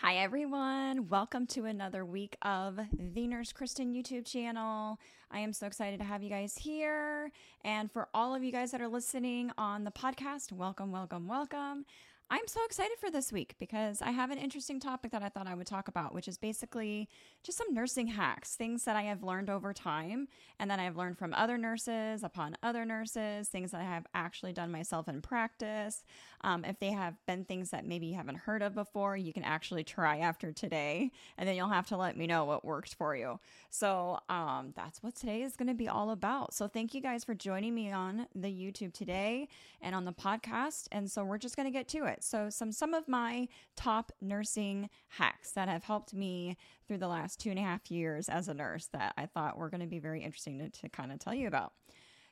Hi, everyone. Welcome to another week of the Nurse Kristen YouTube channel. I am so excited to have you guys here. And for all of you guys that are listening on the podcast, welcome, welcome, welcome. I'm so excited for this week because I have an interesting topic that I thought I would talk about, which is basically just some nursing hacks, things that I have learned over time and that I've learned from other nurses upon other nurses, things that I have actually done myself in practice. Um, if they have been things that maybe you haven't heard of before, you can actually try after today, and then you'll have to let me know what worked for you. So um, that's what today is going to be all about. So thank you guys for joining me on the YouTube today and on the podcast. And so we're just going to get to it it. So some some of my top nursing hacks that have helped me through the last two and a half years as a nurse that I thought were going to be very interesting to, to kind of tell you about.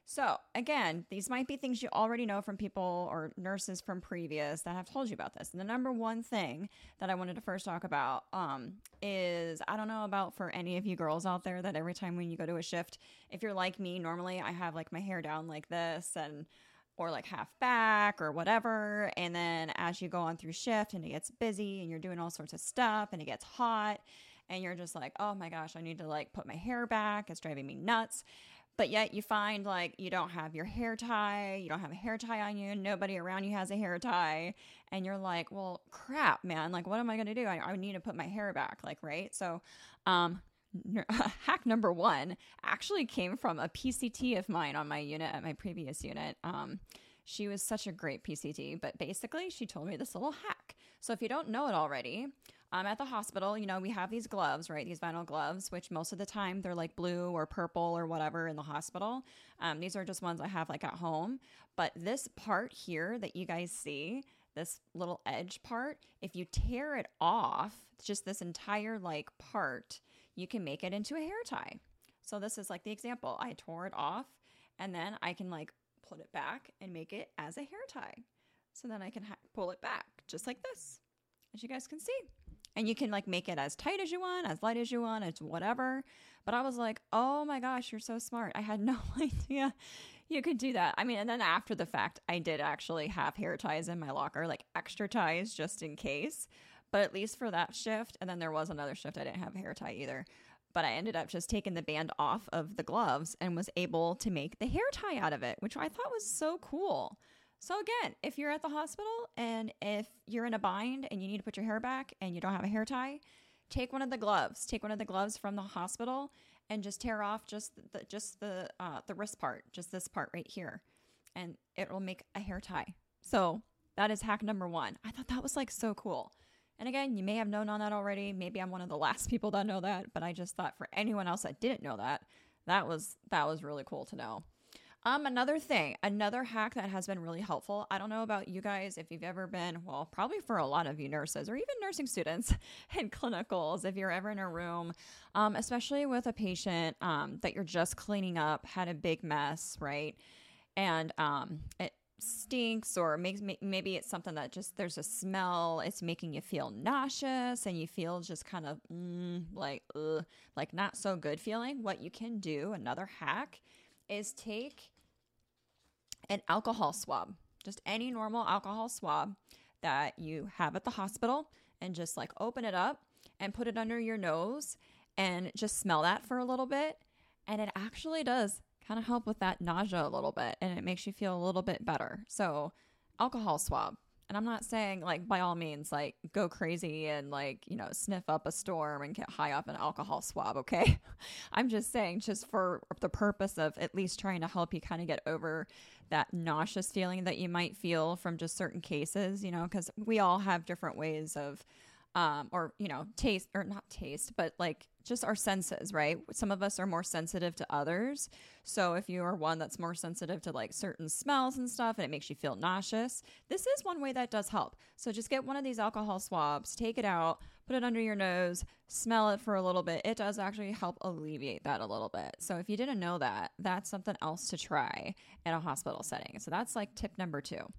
So, again, these might be things you already know from people or nurses from previous that have told you about this. And the number one thing that I wanted to first talk about um, is I don't know about for any of you girls out there that every time when you go to a shift, if you're like me, normally I have like my hair down like this and or like half back or whatever. And then as you go on through shift and it gets busy and you're doing all sorts of stuff and it gets hot and you're just like, oh my gosh, I need to like put my hair back. It's driving me nuts. But yet you find like you don't have your hair tie, you don't have a hair tie on you, nobody around you has a hair tie. And you're like, well, crap, man. Like, what am I going to do? I, I need to put my hair back. Like, right. So, um, hack number one actually came from a PCT of mine on my unit at my previous unit. Um, she was such a great PCT, but basically, she told me this little hack. So, if you don't know it already, um, at the hospital, you know, we have these gloves, right? These vinyl gloves, which most of the time they're like blue or purple or whatever in the hospital. Um, these are just ones I have like at home. But this part here that you guys see, this little edge part, if you tear it off, just this entire like part, you can make it into a hair tie. So this is like the example. I tore it off and then I can like put it back and make it as a hair tie. So then I can ha- pull it back just like this, as you guys can see. And you can like make it as tight as you want, as light as you want, it's whatever. But I was like, oh my gosh, you're so smart. I had no idea you could do that. I mean, and then after the fact, I did actually have hair ties in my locker, like extra ties just in case. But at least for that shift, and then there was another shift I didn't have a hair tie either. But I ended up just taking the band off of the gloves and was able to make the hair tie out of it, which I thought was so cool. So again, if you're at the hospital and if you're in a bind and you need to put your hair back and you don't have a hair tie, take one of the gloves. Take one of the gloves from the hospital and just tear off just the just the uh, the wrist part, just this part right here, and it will make a hair tie. So that is hack number one. I thought that was like so cool. And again, you may have known on that already. Maybe I'm one of the last people that know that, but I just thought for anyone else that didn't know that, that was that was really cool to know. Um, another thing, another hack that has been really helpful. I don't know about you guys if you've ever been, well, probably for a lot of you nurses or even nursing students in clinicals, if you're ever in a room, um, especially with a patient um, that you're just cleaning up, had a big mess, right? And um, it, stinks or makes maybe it's something that just there's a smell it's making you feel nauseous and you feel just kind of mm, like ugh, like not so good feeling what you can do another hack is take an alcohol swab just any normal alcohol swab that you have at the hospital and just like open it up and put it under your nose and just smell that for a little bit. And it actually does kind of help with that nausea a little bit and it makes you feel a little bit better. So, alcohol swab. And I'm not saying like by all means like go crazy and like, you know, sniff up a storm and get high off an alcohol swab, okay? I'm just saying just for the purpose of at least trying to help you kind of get over that nauseous feeling that you might feel from just certain cases, you know, cuz we all have different ways of um, or you know taste or not taste but like just our senses right? Some of us are more sensitive to others. So if you are one that's more sensitive to like certain smells and stuff and it makes you feel nauseous this is one way that does help. So just get one of these alcohol swabs take it out put it under your nose smell it for a little bit. It does actually help alleviate that a little bit. So if you didn't know that that's something else to try in a hospital setting. So that's like tip number two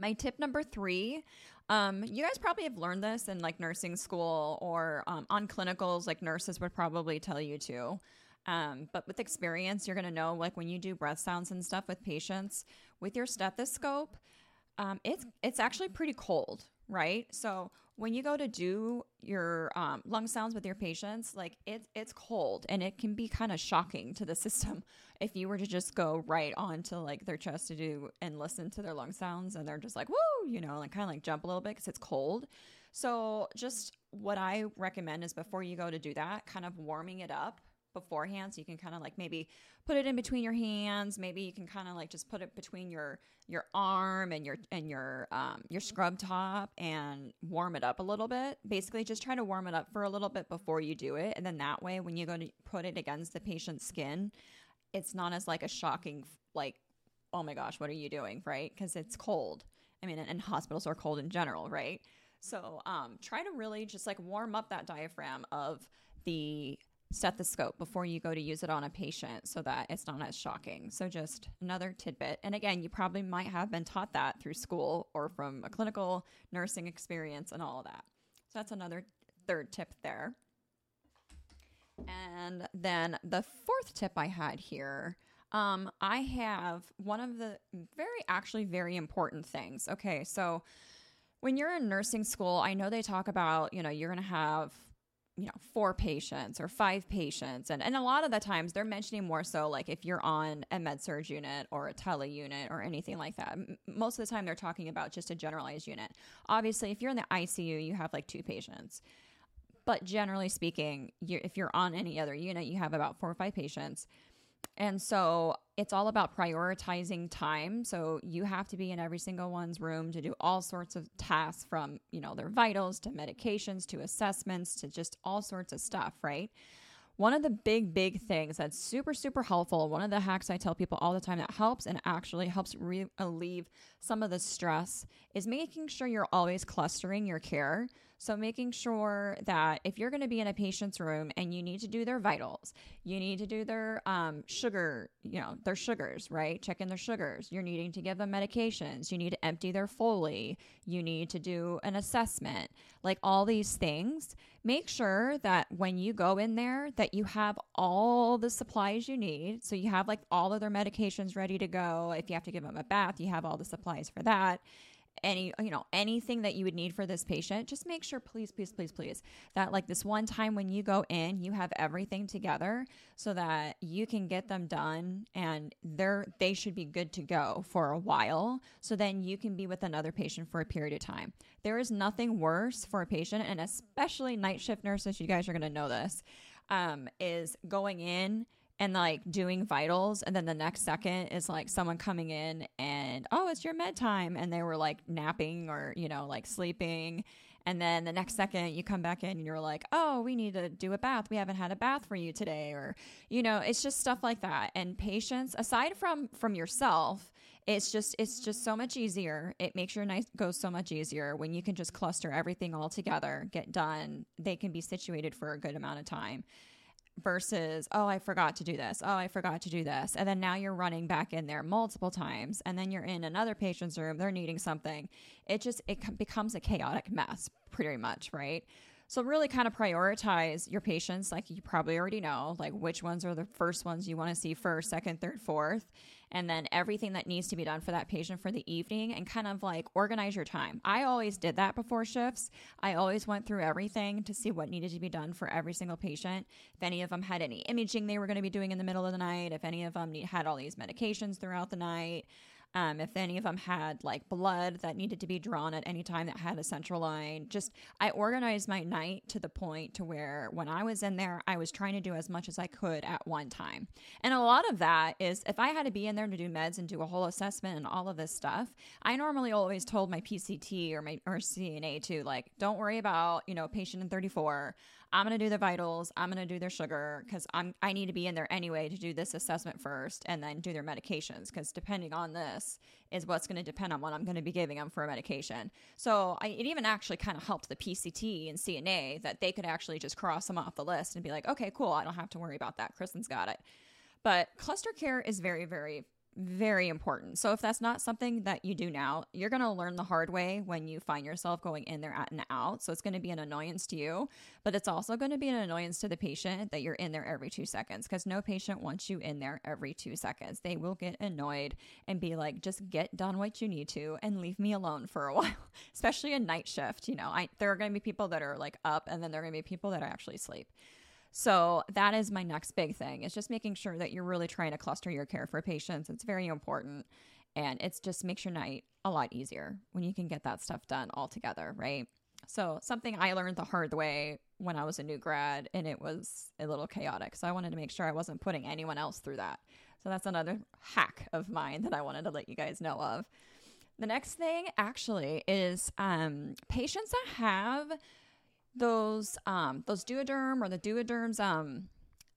my tip number three um, you guys probably have learned this in like nursing school or um, on clinicals, like nurses would probably tell you to. Um, but with experience, you're going to know like when you do breath sounds and stuff with patients with your stethoscope, um, it's it's actually pretty cold, right? So when you go to do your um, lung sounds with your patients, like it's it's cold and it can be kind of shocking to the system if you were to just go right onto like their chest to do and listen to their lung sounds and they're just like woo, you know, like kind of like jump a little bit because it's cold. So just what I recommend is before you go to do that, kind of warming it up beforehand so you can kind of like maybe put it in between your hands maybe you can kind of like just put it between your your arm and your and your um, your scrub top and warm it up a little bit. Basically just try to warm it up for a little bit before you do it and then that way when you go to put it against the patient's skin it's not as like a shocking like oh my gosh what are you doing? right? Because it's cold. I mean and hospitals are cold in general right? So um, try to really just like warm up that diaphragm of the stethoscope before you go to use it on a patient so that it's not as shocking. So, just another tidbit. And again, you probably might have been taught that through school or from a clinical nursing experience and all of that. So, that's another third tip there. And then the fourth tip I had here. Um, I have one of the very, actually, very important things. Okay, so when you're in nursing school, I know they talk about, you know, you're going to have you know four patients or five patients. And, and a lot of the times they're mentioning more so like if you're on a med surg unit or a tele unit or anything like that. Most of the time they're talking about just a generalized unit. Obviously if you're in the icu you have like two patients. But generally speaking you, if you're on any other unit you have about four or five patients and so it's all about prioritizing time. So you have to be in every single one's room to do all sorts of tasks from, you know, their vitals to medications to assessments to just all sorts of stuff, right? One of the big, big things that's super, super helpful, one of the hacks I tell people all the time that helps and actually helps relieve some of the stress is making sure you're always clustering your care. So, making sure that if you're going to be in a patient's room and you need to do their vitals, you need to do their um, sugar, you know, their sugars, right? Check in their sugars. You're needing to give them medications. You need to empty their Foley. You need to do an assessment. Like all these things, make sure that when you go in there, that you have all the supplies you need. So, you have like all of their medications ready to go. If you have to give them a bath, you have all the supplies for that any you know anything that you would need for this patient just make sure please please please please that like this one time when you go in you have everything together so that you can get them done and they're they should be good to go for a while. So then you can be with another patient for a period of time. There is nothing worse for a patient and especially night shift nurses you guys are going to know this um, is going in and like doing vitals and then the next second is like someone coming in and oh it's your med time and they were like napping or you know like sleeping. And then the next second you come back in and you're like oh we need to do a bath. We haven't had a bath for you today or you know it's just stuff like that. And patients aside from from yourself it's just it's just so much easier. It makes your night go so much easier when you can just cluster everything all together get done. They can be situated for a good amount of time versus oh i forgot to do this. Oh i forgot to do this. And then now you're running back in there multiple times and then you're in another patient's room they're needing something. It just it becomes a chaotic mess pretty much right so really kind of prioritize your patients like you probably already know like which ones are the first ones you want to see first second third fourth and then everything that needs to be done for that patient for the evening and kind of like organize your time. I always did that before shifts. I always went through everything to see what needed to be done for every single patient. If any of them had any imaging they were going to be doing in the middle of the night, if any of them had all these medications throughout the night, um, if any of them had like blood that needed to be drawn at any time that had a central line, just I organized my night to the point to where when I was in there, I was trying to do as much as I could at one time. And a lot of that is if I had to be in there to do meds and do a whole assessment and all of this stuff, I normally always told my PCT or my or CNA to like, don't worry about you know patient in 34. I'm going to do their vitals. I'm going to do their sugar because I'm I need to be in there anyway to do this assessment first and then do their medications because depending on this is what's going to depend on what I'm going to be giving them for a medication. So I, it even actually kind of helped the PCT and CNA that they could actually just cross them off the list and be like, okay, cool, I don't have to worry about that. Kristen's got it. But cluster care is very, very very important. So if that's not something that you do now, you're going to learn the hard way when you find yourself going in there at and out. So it's going to be an annoyance to you, but it's also going to be an annoyance to the patient that you're in there every 2 seconds because no patient wants you in there every 2 seconds. They will get annoyed and be like just get done what you need to and leave me alone for a while. Especially a night shift, you know. I there are going to be people that are like up and then there are going to be people that are actually asleep. So that is my next big thing. It's just making sure that you're really trying to cluster your care for patients. It's very important. And it's just makes your night a lot easier when you can get that stuff done all together, right? So something I learned the hard way when I was a new grad and it was a little chaotic. So I wanted to make sure I wasn't putting anyone else through that. So that's another hack of mine that I wanted to let you guys know of. The next thing actually is um, patients that have those um those duoderm or the duoderms um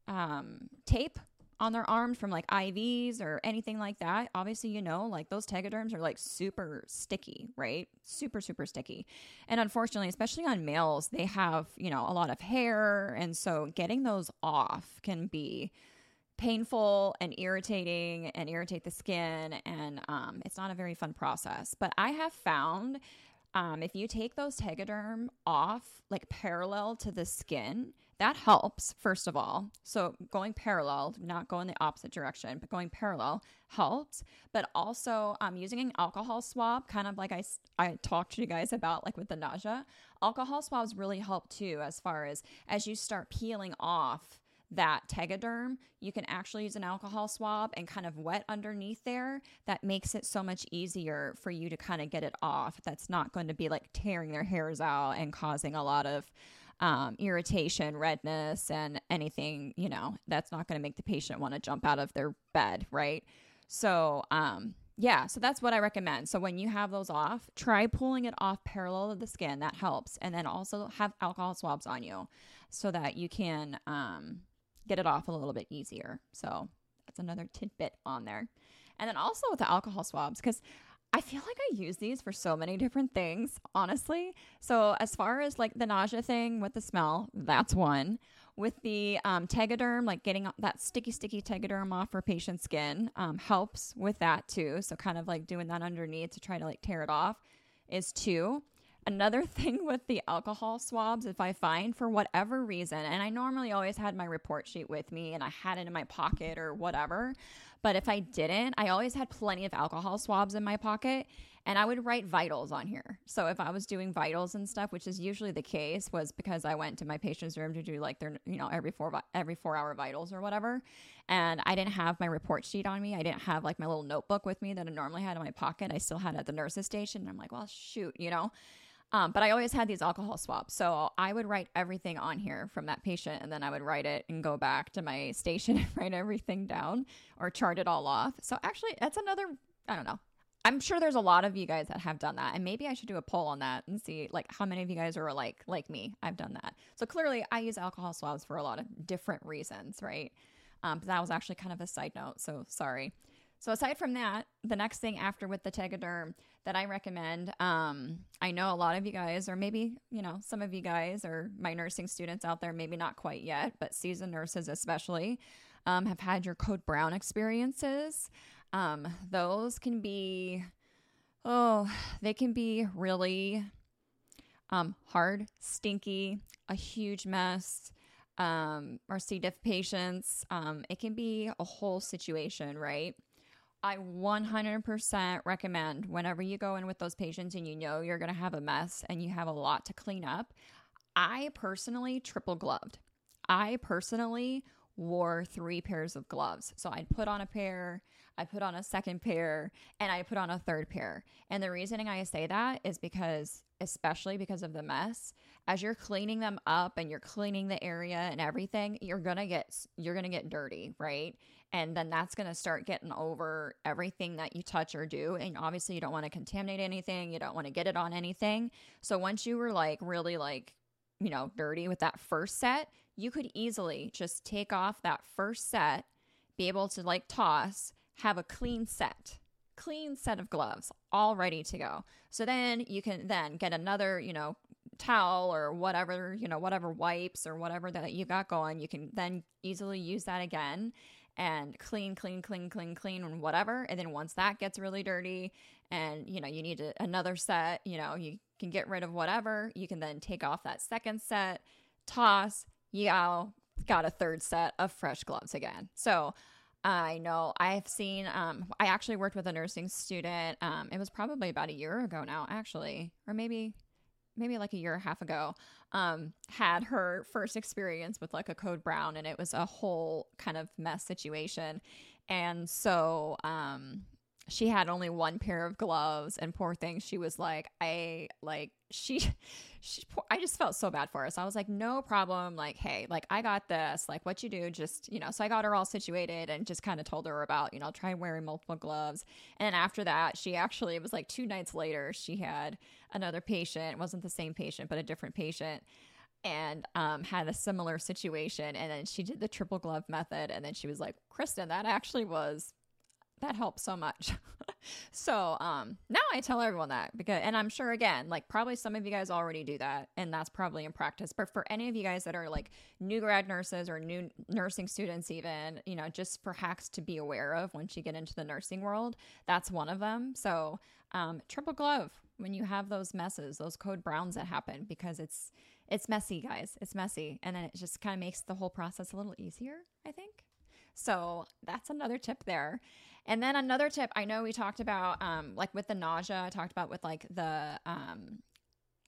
um tape on their arms from like IVs or anything like that. Obviously, you know, like those tegaderms are like super sticky, right? Super, super sticky. And unfortunately, especially on males, they have, you know, a lot of hair. And so getting those off can be painful and irritating and irritate the skin. And um, it's not a very fun process. But I have found um, if you take those tegaderm off like parallel to the skin, that helps, first of all. So going parallel, not going the opposite direction, but going parallel helps. But also um, using an alcohol swab, kind of like I, I talked to you guys about, like with the nausea, alcohol swabs really help too, as far as as you start peeling off that tegaderm, you can actually use an alcohol swab and kind of wet underneath there. That makes it so much easier for you to kind of get it off. That's not going to be like tearing their hairs out and causing a lot of um, irritation, redness, and anything, you know, that's not going to make the patient want to jump out of their bed, right? So, um, yeah, so that's what I recommend. So when you have those off, try pulling it off parallel to the skin. That helps. And then also have alcohol swabs on you so that you can um, get it off a little bit easier. So that's another tidbit on there. And then also with the alcohol swabs, because I feel like I use these for so many different things, honestly. So as far as like the nausea thing with the smell, that's one. With the um, tegaderm, like getting that sticky, sticky tegaderm off for patient skin um, helps with that too. So kind of like doing that underneath to try to like tear it off is two. Another thing with the alcohol swabs, if I find for whatever reason, and I normally always had my report sheet with me and I had it in my pocket or whatever, but if I didn't, I always had plenty of alcohol swabs in my pocket and I would write vitals on here. So if I was doing vitals and stuff, which is usually the case, was because I went to my patient's room to do like their, you know, every four every four hour vitals or whatever, and I didn't have my report sheet on me. I didn't have like my little notebook with me that I normally had in my pocket. I still had at the nurse's station. And I'm like, well, shoot, you know. Um, but I always had these alcohol swabs. So I would write everything on here from that patient and then I would write it and go back to my station and write everything down or chart it all off. So actually, that's another, I don't know. I'm sure there's a lot of you guys that have done that. And maybe I should do a poll on that and see like how many of you guys are like like me. I've done that. So clearly I use alcohol swabs for a lot of different reasons, right? Um, but that was actually kind of a side note. So sorry. So aside from that, the next thing after with the Tegaderm that I recommend, um, I know a lot of you guys, or maybe you know some of you guys, or my nursing students out there, maybe not quite yet, but seasoned nurses especially, um, have had your Code Brown experiences. Um, those can be, oh, they can be really um, hard, stinky, a huge mess um, or C. diff patients. Um, it can be a whole situation, right? I 100% recommend whenever you go in with those patients and you know you're going to have a mess and you have a lot to clean up. I personally triple gloved. I personally wore three pairs of gloves. So I'd put on a pair, I put on a second pair, and I put on a third pair. And the reasoning I say that is because, especially because of the mess, as you're cleaning them up and you're cleaning the area and everything, you're gonna get you're gonna get dirty, right? and then that's to start getting over everything that you touch or do and obviously you don't want to contaminate anything you don't want to get it on anything so once you were like really like you know dirty with that first set you could easily just take off that first set be able to like toss have a clean set clean set of gloves all ready to go so then you can then get another you know towel or whatever you know whatever wipes or whatever that you got going you can then easily use that again and clean, clean, clean, clean, clean, and whatever. And then once that gets really dirty and, you know, you need another set, you know, you can get rid of whatever. You can then take off that second set, toss, you got a third set of fresh gloves again. So I know I've seen, um, I actually worked with a nursing student. Um, it was probably about a year ago now, actually, or maybe maybe like a year and a half ago, um, had her first experience with like a code brown, and it was a whole kind of mess situation. And so, um, she had only one pair of gloves and poor thing she was like i like she she i just felt so bad for her. So i was like no problem. Like hey like i got this. Like what you do just you know. So i got her all situated and just kind of told her about you know try wearing multiple gloves. And after that she actually it was like two nights later she had another patient. It wasn't the same patient but a different patient. And um, had a similar situation. And then she did the triple glove method. And then she was like kristen that actually was that helps so much. so um, now I tell everyone that because, and I'm sure again, like probably some of you guys already do that, and that's probably in practice. But for any of you guys that are like new grad nurses or new nursing students, even you know, just for hacks to be aware of once you get into the nursing world, that's one of them. So um, triple glove when you have those messes, those code browns that happen because it's it's messy, guys. It's messy, and then it just kind of makes the whole process a little easier. I think. So that's another tip there. And then another tip, I know we talked about, um, like with the nausea, I talked about with like the um,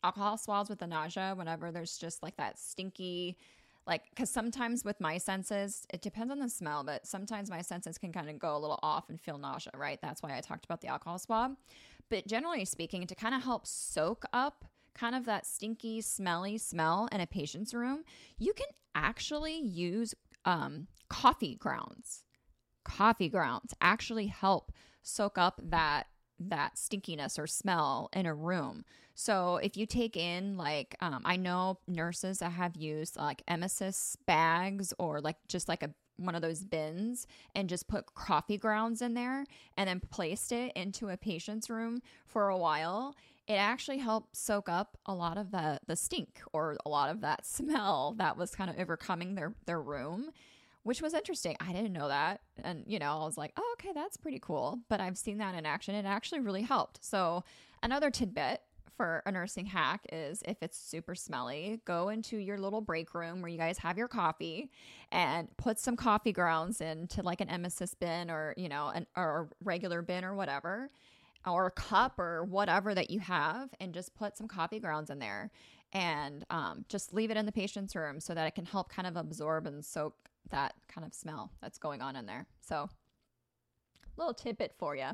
alcohol swabs with the nausea, whenever there's just like that stinky, like, because sometimes with my senses, it depends on the smell, but sometimes my senses can kind of go a little off and feel nausea, right? That's why I talked about the alcohol swab. But generally speaking, to kind of help soak up kind of that stinky, smelly smell in a patient's room, you can actually use um, coffee grounds coffee grounds actually help soak up that that stinkiness or smell in a room. So if you take in like um, I know nurses that have used like emesis bags or like just like a one of those bins and just put coffee grounds in there and then placed it into a patient's room for a while it actually helped soak up a lot of the the stink or a lot of that smell that was kind of overcoming their their room which was interesting. I didn't know that. And, you know, I was like, oh, okay, that's pretty cool. But I've seen that in action. It actually really helped. So, another tidbit for a nursing hack is if it's super smelly, go into your little break room where you guys have your coffee and put some coffee grounds into like an emesis bin or, you know, an or a regular bin or whatever, or a cup or whatever that you have, and just put some coffee grounds in there and um, just leave it in the patient's room so that it can help kind of absorb and soak that kind of smell that's going on in there. So, little tidbit for you.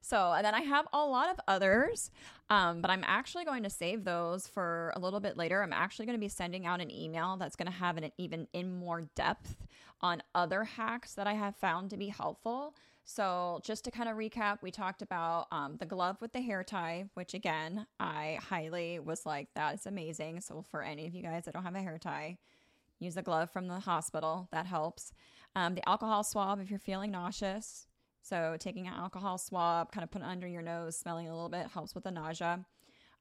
So, and then I have a lot of others, um, but I'm actually going to save those for a little bit later. I'm actually going to be sending out an email that's going to have an even in more depth on other hacks that I have found to be helpful. So, just to kind of recap, we talked about um, the glove with the hair tie, which again, I highly was like, that is amazing. So, for any of you guys that don't have a hair tie, Use a glove from the hospital. That helps. Um, the alcohol swab if you're feeling nauseous. So taking an alcohol swab, kind of put it under your nose, smelling a little bit helps with the nausea.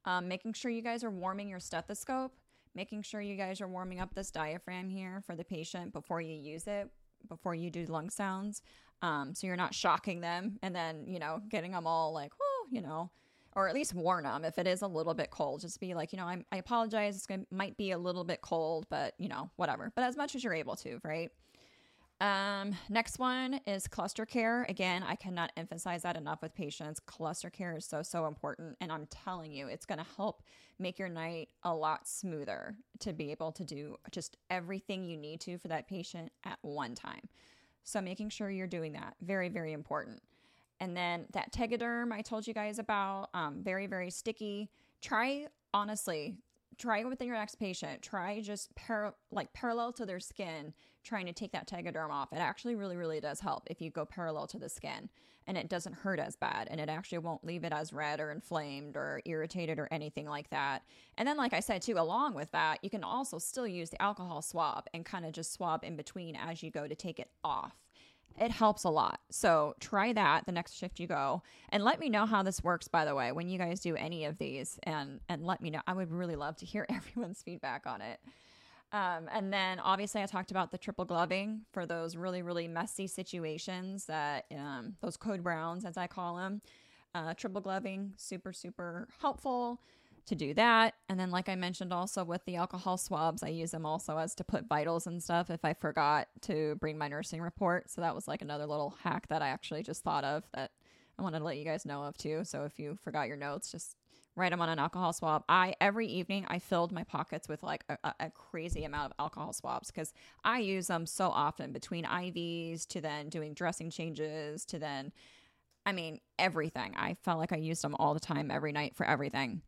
Um, making sure you guys are warming your stethoscope. Making sure you guys are warming up this diaphragm here for the patient before you use it, before you do lung sounds. Um, so you're not shocking them and then, you know, getting them all like, oh, you know, or at least warn them if it is a little bit cold. Just be like, you know, I'm, I apologize. It's gonna might be a little bit cold, but you know, whatever. But as much as you're able to, right? Um, next one is cluster care. Again, I cannot emphasize that enough with patients. Cluster care is so, so important. And I'm telling you, it's going to help make your night a lot smoother to be able to do just everything you need to for that patient at one time. So, making sure you're doing that, very, very important. And then that Tegaderm I told you guys about, um, very, very sticky. Try, honestly, try it with your next patient. Try just par- like parallel to their skin, trying to take that Tegaderm off. It actually really, really does help if you go parallel to the skin and it doesn't hurt as bad and it actually won't leave it as red or inflamed or irritated or anything like that. And then, like I said, too, along with that, you can also still use the alcohol swab and kind of just swab in between as you go to take it off it helps a lot. So try that the next shift you go and let me know how this works by the way when you guys do any of these and and let me know. I would really love to hear everyone's feedback on it. Um, and then obviously, I talked about the triple gloving for those really, really messy situations that um, those code browns, as I call them. Uh, triple gloving, super, super helpful to do that. And then, like I mentioned, also with the alcohol swabs, I use them also as to put vitals and stuff if I forgot to bring my nursing report. So that was like another little hack that I actually just thought of that I wanted to let you guys know of too. So if you forgot your notes, just write them on an alcohol swab. I every evening I filled my pockets with like a, a crazy amount of alcohol swabs because I use them so often between IVs to then doing dressing changes to then, I mean everything. I felt like I used them all the time every night for everything.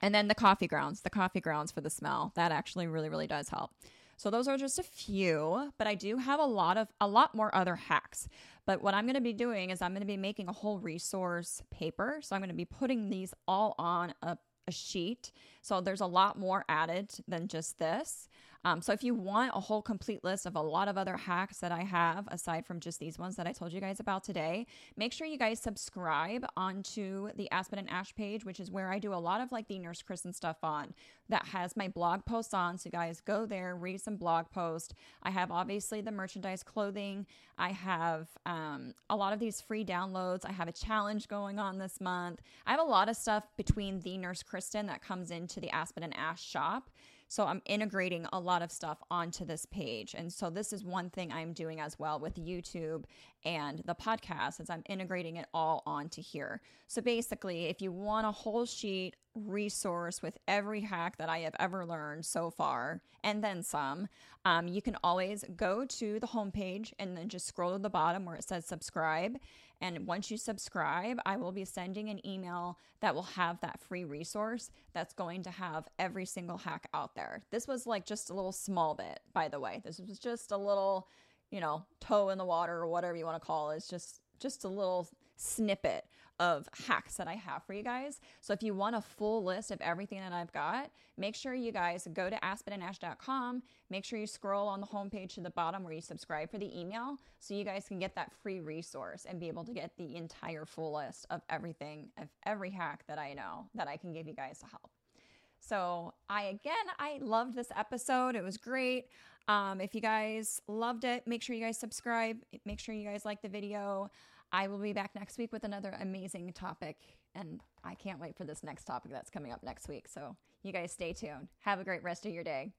And then the coffee grounds, the coffee grounds for the smell. That actually really, really does help. So those are just a few, but I do have a lot of a lot more other hacks. But what I'm going to be doing is I'm going to be making a whole resource paper. So I'm going to be putting these all on a, a sheet. So there's a lot more added than just this. Um, so if you want a whole complete list of a lot of other hacks that I have, aside from just these ones that I told you guys about today, make sure you guys subscribe onto the Aspen and Ash page, which is where I do a lot of like the Nurse Kristen stuff on. That has my blog posts on. So guys, go there, read some blog posts. I have obviously the merchandise clothing. I have um, a lot of these free downloads. I have a challenge going on this month. I have a lot of stuff between the Nurse Kristen that comes into the Aspen and Ash shop. So I'm integrating a lot of stuff onto this page. And so this is one thing I'm doing as well with YouTube and the podcast is I'm integrating it all onto here. So basically, if you want a whole sheet resource with every hack that I have ever learned so far, and then some, um, you can always go to the homepage and then just scroll to the bottom where it says subscribe. And once you subscribe, I will be sending an email that will have that free resource that's going to have every single hack out there. This was like just a little small bit, by the way. This was just a little, you know, toe in the water or whatever you want to call it. It's just just a little snippet of hacks that I have for you guys. So if you want a full list of everything that I've got, make sure you guys go to aspenandash.com. Make sure you scroll on the homepage to the bottom where you subscribe for the email so you guys can get that free resource and be able to get the entire full list of everything, of every hack that I know that I can give you guys to help. So I again, I loved this episode. It was great. Um, if you guys loved it, make sure you guys subscribe. Make sure you guys like the video. I will be back next week with another amazing topic. And I can't wait for this next topic that's coming up next week. So you guys stay tuned. Have a great rest of your day.